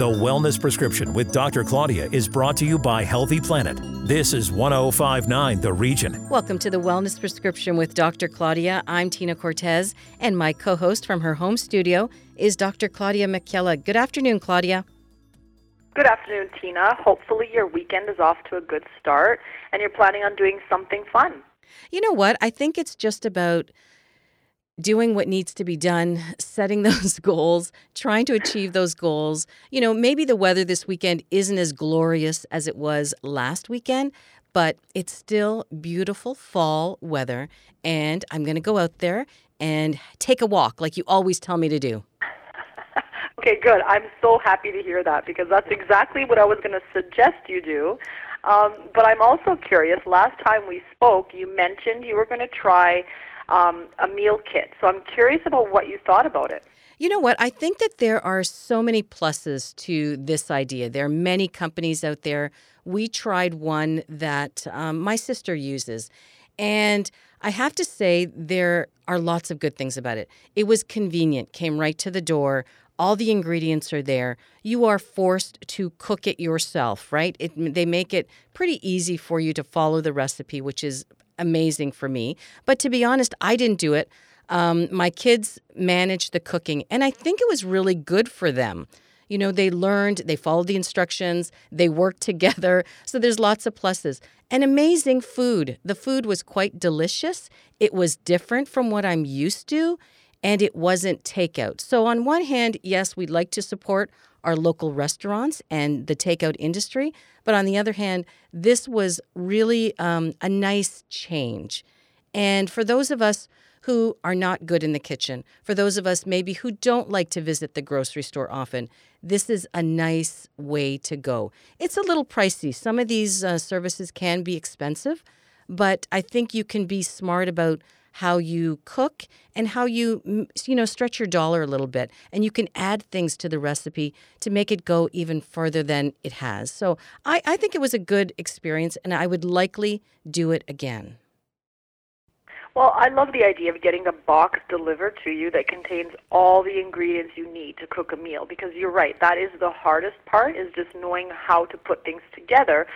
The Wellness Prescription with Dr. Claudia is brought to you by Healthy Planet. This is 1059 The Region. Welcome to the Wellness Prescription with Dr. Claudia. I'm Tina Cortez, and my co host from her home studio is Dr. Claudia Macchiella. Good afternoon, Claudia. Good afternoon, Tina. Hopefully, your weekend is off to a good start and you're planning on doing something fun. You know what? I think it's just about doing what needs to be done, setting those goals, trying to achieve those goals. You know, maybe the weather this weekend isn't as glorious as it was last weekend, but it's still beautiful fall weather. And I'm going to go out there and take a walk like you always tell me to do. okay, good. I'm so happy to hear that because that's exactly what I was going to suggest you do. Um, but I'm also curious. Last time we spoke, you mentioned you were going to try um, a meal kit. So I'm curious about what you thought about it. You know what? I think that there are so many pluses to this idea. There are many companies out there. We tried one that um, my sister uses. And I have to say, there are lots of good things about it. It was convenient, came right to the door. All the ingredients are there. You are forced to cook it yourself, right? It, they make it pretty easy for you to follow the recipe, which is amazing for me. But to be honest, I didn't do it. Um, my kids managed the cooking, and I think it was really good for them. You know, they learned, they followed the instructions, they worked together. So there's lots of pluses. And amazing food. The food was quite delicious. It was different from what I'm used to, and it wasn't takeout. So, on one hand, yes, we'd like to support our local restaurants and the takeout industry. But on the other hand, this was really um, a nice change. And for those of us who are not good in the kitchen, for those of us maybe who don't like to visit the grocery store often, this is a nice way to go. It's a little pricey. Some of these uh, services can be expensive, but I think you can be smart about how you cook and how you you know stretch your dollar a little bit. And you can add things to the recipe to make it go even further than it has. So i, I think it was a good experience and i would likely do it again. Well, I love the idea of getting a box delivered to you that contains all the ingredients you need to cook a meal because you're right, that is the hardest part is just knowing how to put things together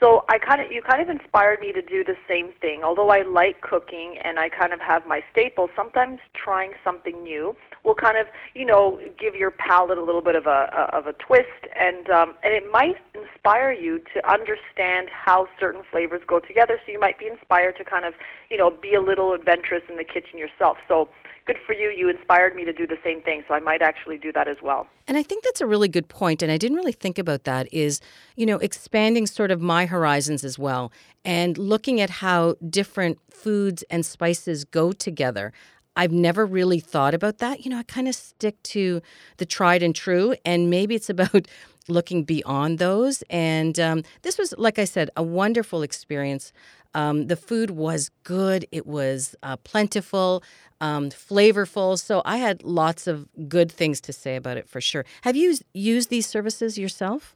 so I kind of you kind of inspired me to do the same thing. Although I like cooking and I kind of have my staples, sometimes trying something new will kind of you know give your palate a little bit of a, a of a twist, and um, and it might inspire you to understand how certain flavors go together. So you might be inspired to kind of you know be a little adventurous in the kitchen yourself. So good for you. You inspired me to do the same thing, so I might actually do that as well. And I think that's a really good point, and I didn't really think about that. Is you know expanding sort of my horizons as well, and looking at how different foods and spices go together. I've never really thought about that. You know, I kind of stick to the tried and true, and maybe it's about looking beyond those. And um, this was, like I said, a wonderful experience. Um, the food was good, it was uh, plentiful, um, flavorful. So I had lots of good things to say about it for sure. Have you used these services yourself?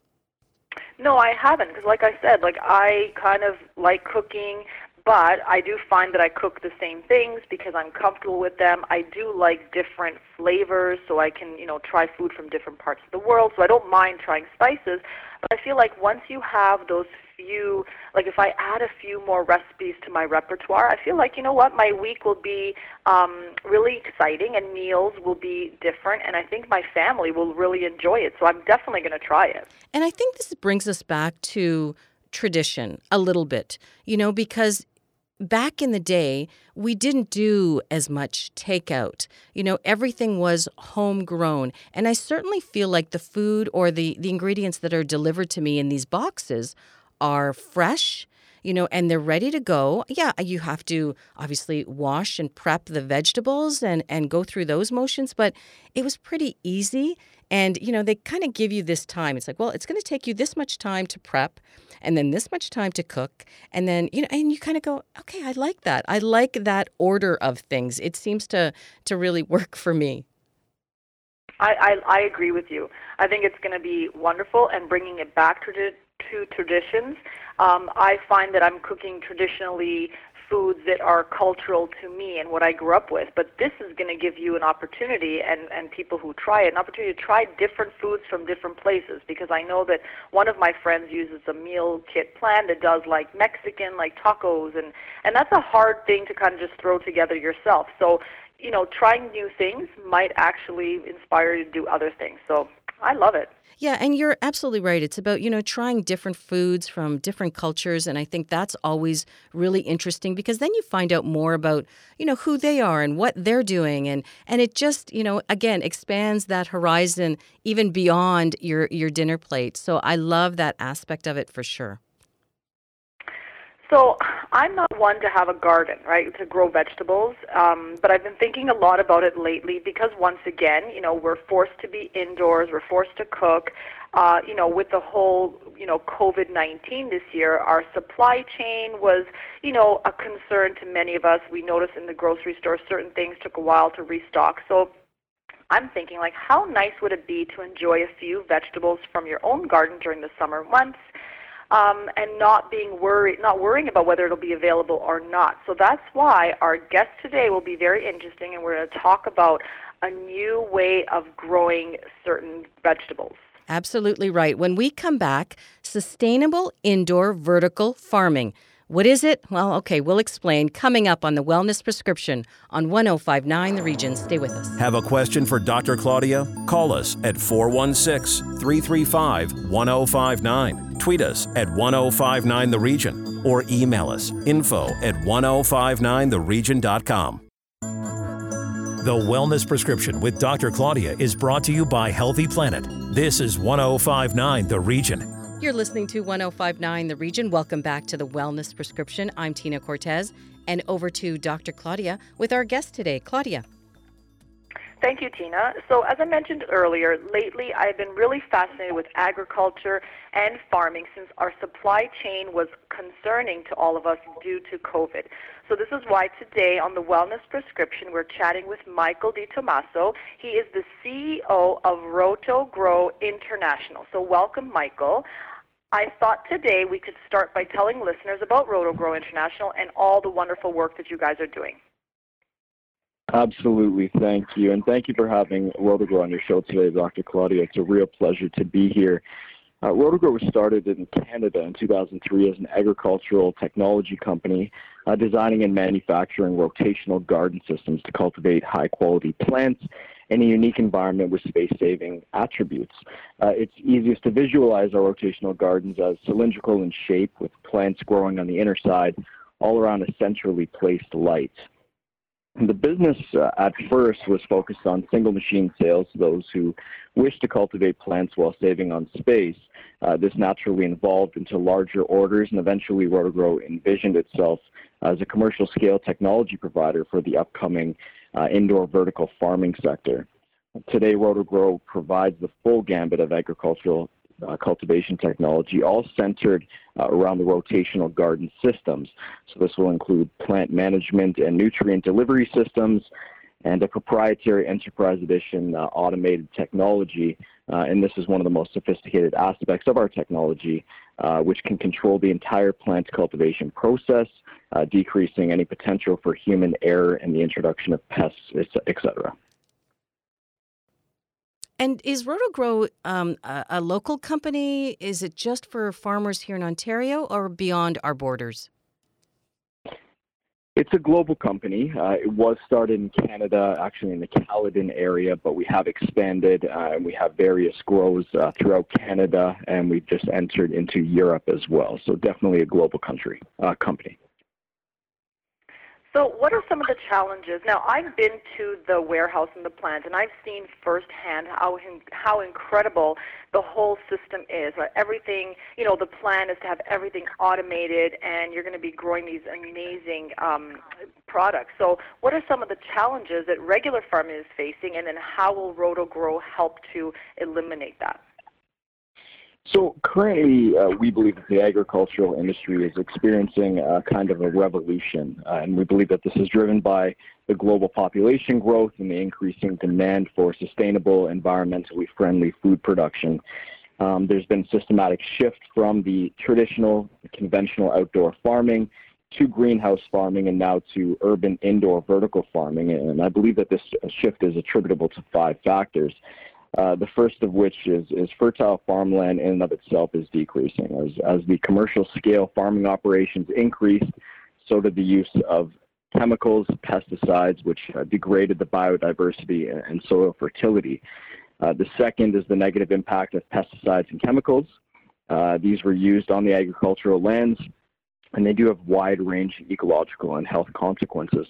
No, I haven't because, like I said, like I kind of like cooking, but I do find that I cook the same things because I'm comfortable with them. I do like different flavors, so I can, you know, try food from different parts of the world. So I don't mind trying spices, but I feel like once you have those few, like if I add a few more recipes to my repertoire, I feel like, you know what, my week will be um, really exciting and meals will be different, and I think my family will really enjoy it. So I'm definitely going to try it. And I think this brings us back to tradition a little bit, you know, because back in the day, we didn't do as much takeout. You know, everything was homegrown. And I certainly feel like the food or the, the ingredients that are delivered to me in these boxes are fresh, you know, and they're ready to go. Yeah, you have to obviously wash and prep the vegetables and, and go through those motions, but it was pretty easy. And, you know, they kind of give you this time. It's like, well, it's going to take you this much time to prep and then this much time to cook. And then, you know, and you kind of go, okay, I like that. I like that order of things. It seems to, to really work for me. I, I, I agree with you. I think it's going to be wonderful and bringing it back to, to traditions. Um, I find that I'm cooking traditionally foods that are cultural to me and what I grew up with. But this is going to give you an opportunity and, and people who try it, an opportunity to try different foods from different places because I know that one of my friends uses a meal kit plan that does like Mexican, like tacos, and, and that's a hard thing to kind of just throw together yourself. So, you know, trying new things might actually inspire you to do other things. So I love it. Yeah, and you're absolutely right. It's about, you know, trying different foods from different cultures. And I think that's always really interesting because then you find out more about, you know, who they are and what they're doing. And and it just, you know, again, expands that horizon even beyond your, your dinner plate. So I love that aspect of it for sure. So I'm not one to have a garden, right, to grow vegetables. Um, but I've been thinking a lot about it lately because once again, you know, we're forced to be indoors, we're forced to cook. Uh, you know, with the whole, you know, COVID-19 this year, our supply chain was, you know, a concern to many of us. We noticed in the grocery store certain things took a while to restock. So I'm thinking like how nice would it be to enjoy a few vegetables from your own garden during the summer months um, and not being worried, not worrying about whether it'll be available or not. So that's why our guest today will be very interesting, and we're going to talk about a new way of growing certain vegetables. Absolutely right. When we come back, sustainable indoor vertical farming. What is it? Well, okay, we'll explain coming up on the Wellness Prescription on 1059 The Region. Stay with us. Have a question for Dr. Claudia? Call us at 416 335 1059. Tweet us at 1059 The Region or email us info at 1059theregion.com. The Wellness Prescription with Dr. Claudia is brought to you by Healthy Planet. This is 1059 The Region. You're listening to 1059 The Region. Welcome back to the Wellness Prescription. I'm Tina Cortez, and over to Dr. Claudia with our guest today. Claudia. Thank you, Tina. So, as I mentioned earlier, lately I've been really fascinated with agriculture and farming since our supply chain was concerning to all of us due to COVID. So, this is why today on the Wellness Prescription we're chatting with Michael Di Tommaso. He is the CEO of RotoGro International. So, welcome, Michael. I thought today we could start by telling listeners about RotoGro International and all the wonderful work that you guys are doing. Absolutely, thank you, and thank you for having RotoGro on your show today, Dr. Claudia. It's a real pleasure to be here. Uh, RotoGro was started in Canada in 2003 as an agricultural technology company, uh, designing and manufacturing rotational garden systems to cultivate high-quality plants in a unique environment with space-saving attributes. Uh, it's easiest to visualize our rotational gardens as cylindrical in shape with plants growing on the inner side all around a centrally placed light. The business uh, at first was focused on single machine sales to those who wish to cultivate plants while saving on space. Uh, this naturally evolved into larger orders, and eventually RotoGro envisioned itself as a commercial scale technology provider for the upcoming uh, indoor vertical farming sector. Today, RotoGro provides the full gambit of agricultural uh, cultivation technology, all centered uh, around the rotational garden systems. So this will include plant management and nutrient delivery systems, and a proprietary Enterprise Edition uh, automated technology. Uh, and this is one of the most sophisticated aspects of our technology, uh, which can control the entire plant cultivation process, uh, decreasing any potential for human error and the introduction of pests, etc. And is RotoGro um, a, a local company? Is it just for farmers here in Ontario or beyond our borders? It's a global company. Uh, it was started in Canada, actually in the Caledon area, but we have expanded uh, and we have various grows uh, throughout Canada, and we've just entered into Europe as well. So definitely a global country uh, company. So, what are some of the challenges? Now, I've been to the warehouse and the plant, and I've seen firsthand how how incredible the whole system is. Everything, you know, the plan is to have everything automated, and you're going to be growing these amazing um, products. So, what are some of the challenges that regular farming is facing, and then how will RotoGro help to eliminate that? So currently, uh, we believe that the agricultural industry is experiencing a kind of a revolution, uh, and we believe that this is driven by the global population growth and the increasing demand for sustainable, environmentally friendly food production. Um, there's been a systematic shift from the traditional, conventional outdoor farming to greenhouse farming and now to urban indoor vertical farming. And I believe that this shift is attributable to five factors. Uh, the first of which is, is fertile farmland in and of itself is decreasing. As, as the commercial scale farming operations increased, so did the use of chemicals, pesticides, which uh, degraded the biodiversity and soil fertility. Uh, the second is the negative impact of pesticides and chemicals. Uh, these were used on the agricultural lands, and they do have wide-ranging ecological and health consequences.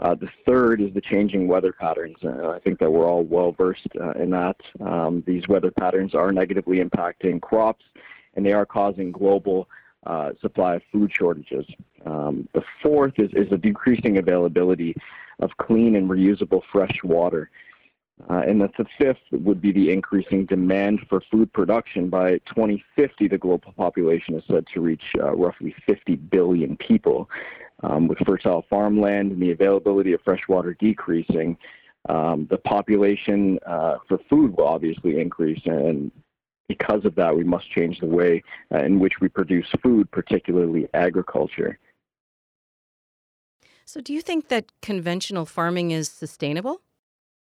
Uh, the third is the changing weather patterns. Uh, I think that we're all well versed uh, in that. Um, these weather patterns are negatively impacting crops, and they are causing global uh, supply of food shortages. Um, the fourth is, is a decreasing availability of clean and reusable fresh water. Uh, and the, the fifth would be the increasing demand for food production. By 2050, the global population is said to reach uh, roughly 50 billion people. Um, with fertile farmland and the availability of fresh water decreasing, um, the population uh, for food will obviously increase. And because of that, we must change the way uh, in which we produce food, particularly agriculture. So, do you think that conventional farming is sustainable?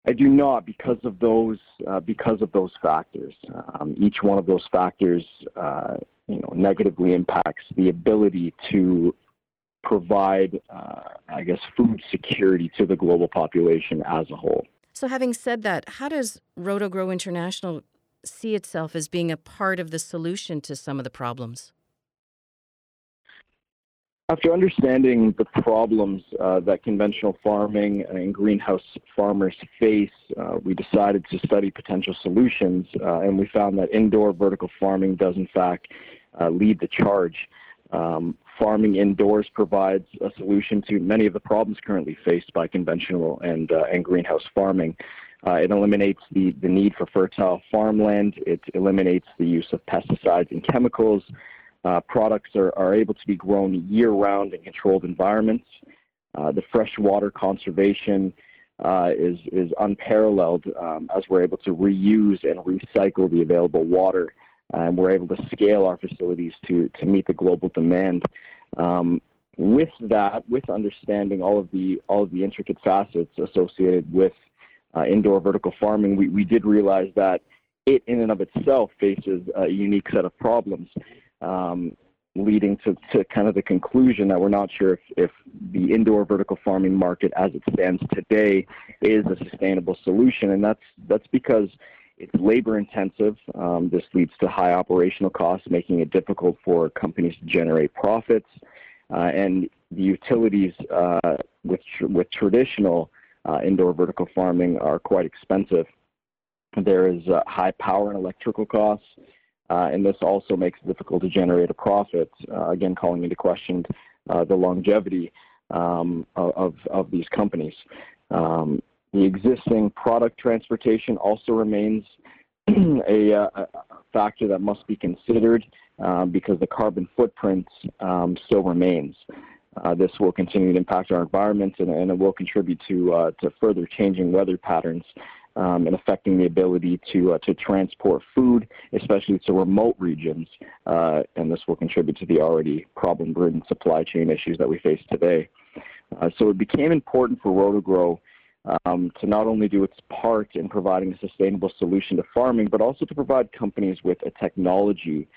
I do not because of those uh, because of those factors. Um, each one of those factors, uh, you know, negatively impacts the ability to provide, uh, I guess, food security to the global population as a whole. So, having said that, how does RotoGro International see itself as being a part of the solution to some of the problems? After understanding the problems uh, that conventional farming and greenhouse farmers face, uh, we decided to study potential solutions, uh, and we found that indoor vertical farming does, in fact, uh, lead the charge. Um, farming indoors provides a solution to many of the problems currently faced by conventional and, uh, and greenhouse farming. Uh, it eliminates the, the need for fertile farmland. It eliminates the use of pesticides and chemicals. Uh, products are, are able to be grown year round in controlled environments. Uh, the freshwater conservation uh, is, is unparalleled um, as we're able to reuse and recycle the available water. And we're able to scale our facilities to, to meet the global demand. Um, with that, with understanding all of the all of the intricate facets associated with uh, indoor vertical farming, we, we did realize that it in and of itself faces a unique set of problems um, leading to, to kind of the conclusion that we're not sure if, if the indoor vertical farming market as it stands today is a sustainable solution. And that's, that's because it's labor intensive. Um, this leads to high operational costs, making it difficult for companies to generate profits. Uh, and the utilities uh, with, with traditional uh, indoor vertical farming are quite expensive. There is uh, high power and electrical costs. Uh, and this also makes it difficult to generate a profit, uh, again, calling into question the longevity um, of, of these companies. Um, the existing product transportation also remains a, uh, a, factor that must be considered um, because the carbon footprint um, still remains. Uh, this will continue to impact our environment and, and it will contribute to, uh, to further changing weather patterns um, and affecting the ability to uh, to transport food, especially to remote regions. Uh, and this will contribute to the already problem-ridden supply chain issues that we face today. So it became important for RotoGro um, to not only do its part in providing a sustainable solution to farming, but also to provide companies with a technology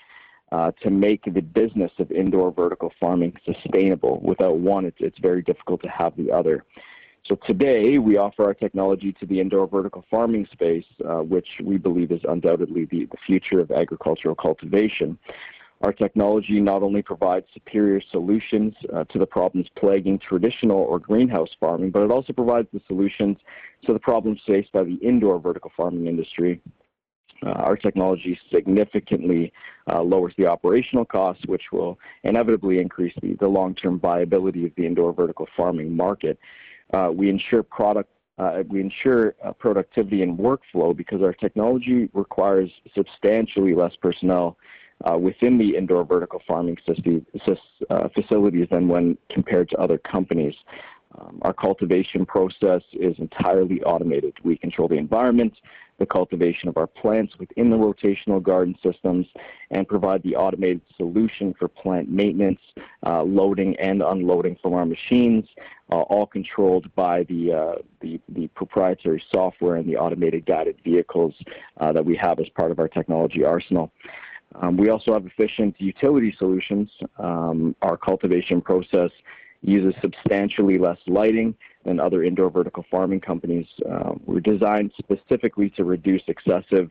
uh, to make the business of indoor vertical farming sustainable. Without one, it's, it's very difficult to have the other. So today we offer our technology to the indoor vertical farming space, uh, which we believe is undoubtedly the, the future of agricultural cultivation. Our technology not only provides superior solutions uh, to the problems plaguing traditional or greenhouse farming, but it also provides the solutions to the problems faced by the indoor vertical farming industry. Uh, our technology significantly uh, lowers the operational costs, which will inevitably increase the, the long-term viability of the indoor vertical farming market. Uh, we ensure product uh, we ensure uh, productivity and workflow because our technology requires substantially less personnel uh, within the indoor vertical farming uh, facilities than when compared to other companies. Um, our cultivation process is entirely automated. We control the environment, the cultivation of our plants within the rotational garden systems, and provide the automated solution for plant maintenance, uh, loading and unloading from our machines, uh, all controlled by the, uh, the, the proprietary software and the automated guided vehicles uh, that we have as part of our technology arsenal. Um, we also have efficient utility solutions. Um, our cultivation process uses substantially less lighting than other indoor vertical farming companies. Uh, we're designed specifically to reduce excessive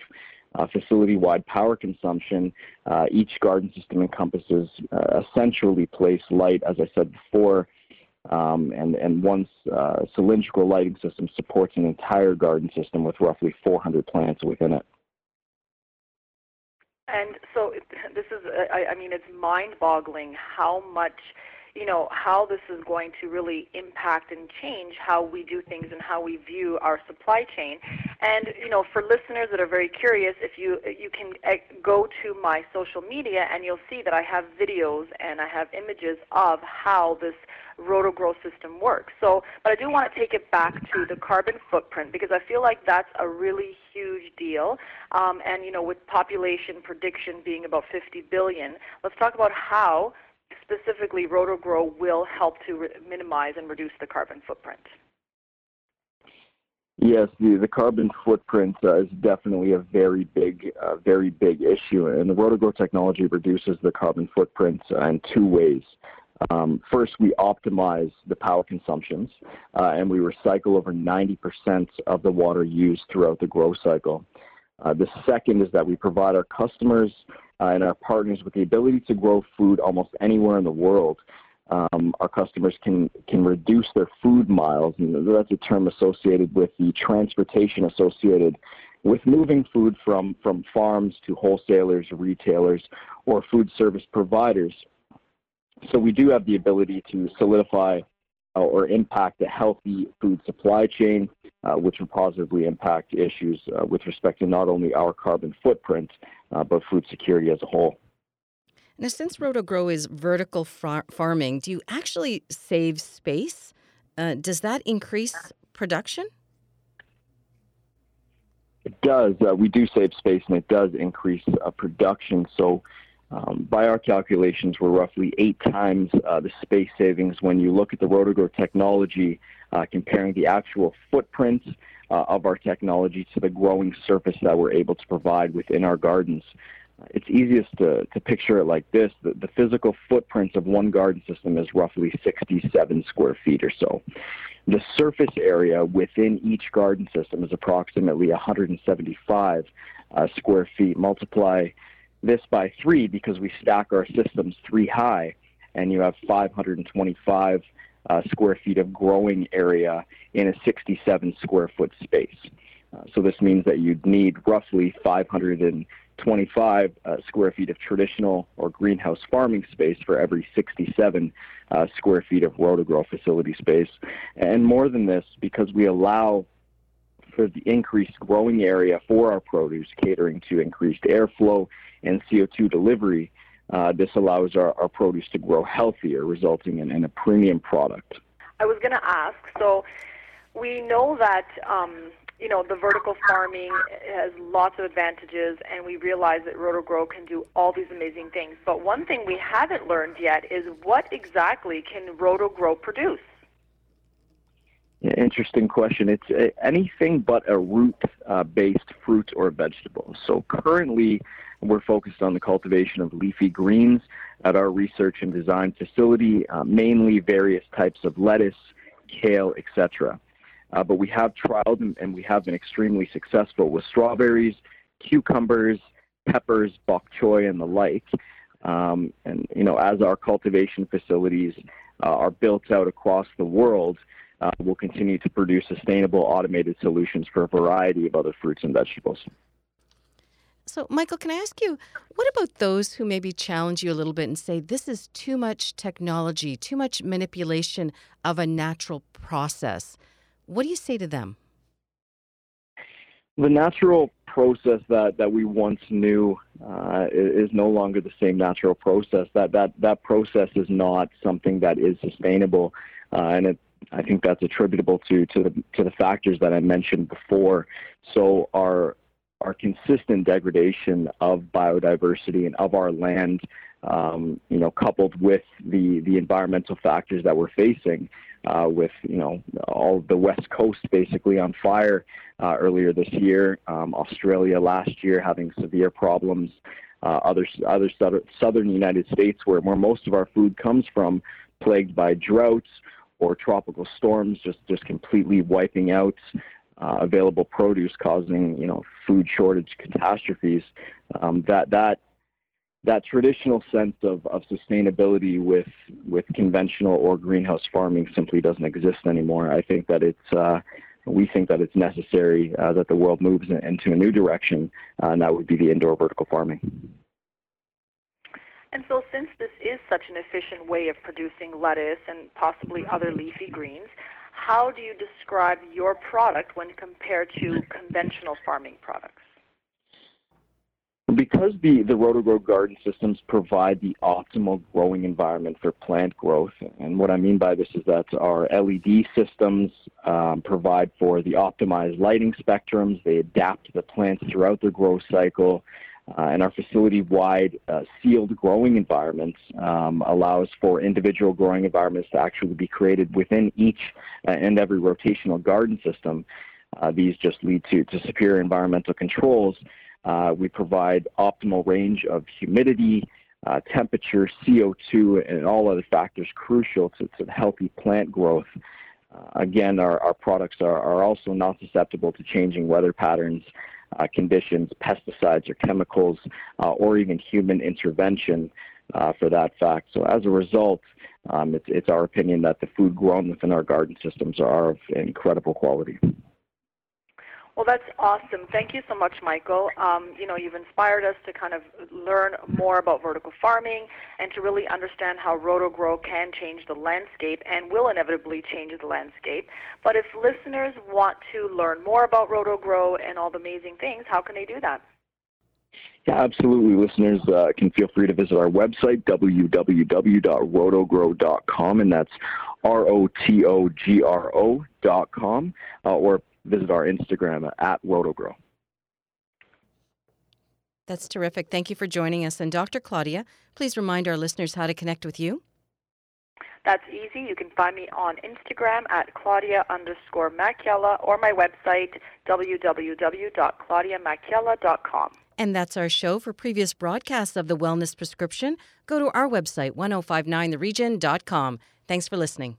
uh, facility-wide power consumption. Uh, each garden system encompasses uh, essentially placed light, as I said before, um, and, and one uh, cylindrical lighting system supports an entire garden system with roughly 400 plants within it. And so this is, I, I mean, it's mind-boggling how much you know, how this is going to really impact and change how we do things and how we view our supply chain. And, you know, for listeners that are very curious, if you, you can eh, go to my social media and you'll see that I have videos and I have images of how this RotoGro system works. So, but I do want to take it back to the carbon footprint because I feel like that's a really huge deal. Um, and you know, with population prediction being about 50 billion, let's talk about how specifically RotoGro will help to minimize and reduce the carbon footprint. Yes, the, the carbon footprint uh, is definitely a very big, uh, very big issue, and the RotoGro technology reduces the carbon footprint uh, in two ways. Um, first, we optimize the power consumptions, uh, and we recycle over 90% of the water used throughout the grow cycle. Uh, the second is that we provide our customers uh, and our partners with the ability to grow food almost anywhere in the world. Um, our customers can can reduce their food miles, and that's a term associated with the transportation associated with moving food from from farms to wholesalers, retailers, or food service providers. So we do have the ability to solidify or impact a healthy food supply chain, uh, which will positively impact issues uh, with respect to not only our carbon footprint, uh, but food security as a whole. Now, since RotoGro is vertical far- farming, do you actually save space? Uh, does that increase production? It does. Uh, we do save space, and it does increase production. So um, by our calculations, we're roughly eight times uh, the space savings when you look at the RotoGro technology, uh, comparing the actual footprint uh, of our technology to the growing surface that we're able to provide within our gardens. It's easiest to, to picture it like this. The, the physical footprint of one garden system is roughly 67 square feet or so. The surface area within each garden system is approximately 175 uh, square feet. Multiply this by three because we stack our systems three high, and you have 525 uh, square feet of growing area in a 67 square foot space. Uh, so this means that you'd need roughly 525 uh, square feet of traditional or greenhouse farming space for every 67 uh, square feet of RotoGro facility space. And more than this, because we allow for the increased growing area for our produce, catering to increased airflow and CO2 delivery, uh, this allows our, our produce to grow healthier, resulting in, in a premium product. I was going to ask so we know that. Um, you know, the vertical farming has lots of advantages, and we realize that RotoGro can do all these amazing things. But one thing we haven't learned yet is what exactly can RotoGro produce? Interesting question. It's uh, anything but a root-based uh, fruit or vegetable. So currently, we're focused on the cultivation of leafy greens at our research and design facility, uh, mainly various types of lettuce, kale, etc. Uh, but we have trialed and, and, we have been extremely successful with strawberries, cucumbers, peppers, bok choy, and the like. Um, and you know, as our cultivation facilities uh, are built out across the world, uh, we'll continue to produce sustainable automated solutions for a variety of other fruits and vegetables. So, Michael, can I ask you, what about those who maybe challenge you a little bit and say this is too much technology, too much manipulation of a natural process? What do you say to them? The natural process that, that we once knew uh, is no longer the same natural process. That, that, that process is not something that is sustainable. Uh, and it I think that's attributable to to the to the factors that I mentioned before. So our our consistent degradation of biodiversity and of our land, um, you know, coupled with the the environmental factors that we're facing, uh, with you know all the west coast basically on fire uh, earlier this year, um, Australia last year having severe problems, uh, other other southern United States where where most of our food comes from, plagued by droughts or tropical storms, just just completely wiping out uh, available produce, causing you know food shortage catastrophes. Um, that that that traditional sense of, of sustainability with with conventional or greenhouse farming simply doesn't exist anymore. I think that it's uh, we think that it's necessary uh, that the world moves into a new direction, uh, and that would be the indoor vertical farming. And so, since this is such an efficient way of producing lettuce and possibly other leafy greens, how do you describe your product when compared to conventional farming products? Because the, the RotoGro garden systems provide the optimal growing environment for plant growth, and what I mean by this is that our LED systems um, provide for the optimized lighting spectrums, they adapt to the plants throughout their growth cycle, uh, and our facility-wide uh, sealed growing environments um, allows for individual growing environments to actually be created within each uh, and every rotational garden system. Uh, these just lead to, to superior environmental controls. Uh, we provide optimal range of humidity, uh, temperature, CO2, and all other factors crucial to, to healthy plant growth. again, our, our products are, are also not susceptible to changing weather patterns uh, conditions, pesticides or chemicals, uh, or even human intervention uh, for that fact. So as a result, um, it's, it's our opinion that the food grown within our garden systems are of incredible quality. Well, that's awesome. Thank you so much, Michael. Um, you know, you've inspired us to kind of learn more about vertical farming and to really understand how RotoGro can change the landscape and will inevitably change the landscape. But if listeners want to learn more about RotoGro and all the amazing things, how can they do that? Yeah, absolutely. Listeners uh, can feel free to visit our website, www.rotogro.com, and that's R O T O G R O.com, uh, or visit our Instagram at Rotogro. That's terrific. Thank you for joining us. And Dr. Claudia, please remind our listeners how to connect with you. That's easy. You can find me on Instagram at Claudia underscore Macchiella or my website, www.claudiamacchiella.com. And that's our show. For previous broadcasts of the Wellness Prescription, go to our website, 1059theregion.com. Thanks for listening.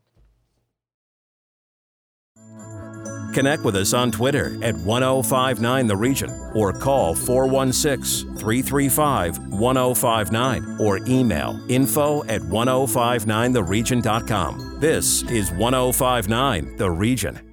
Connect with us on Twitter at 1059 The Region or call 416 335 1059 or email info at 1059theregion.com. This is 1059 The Region.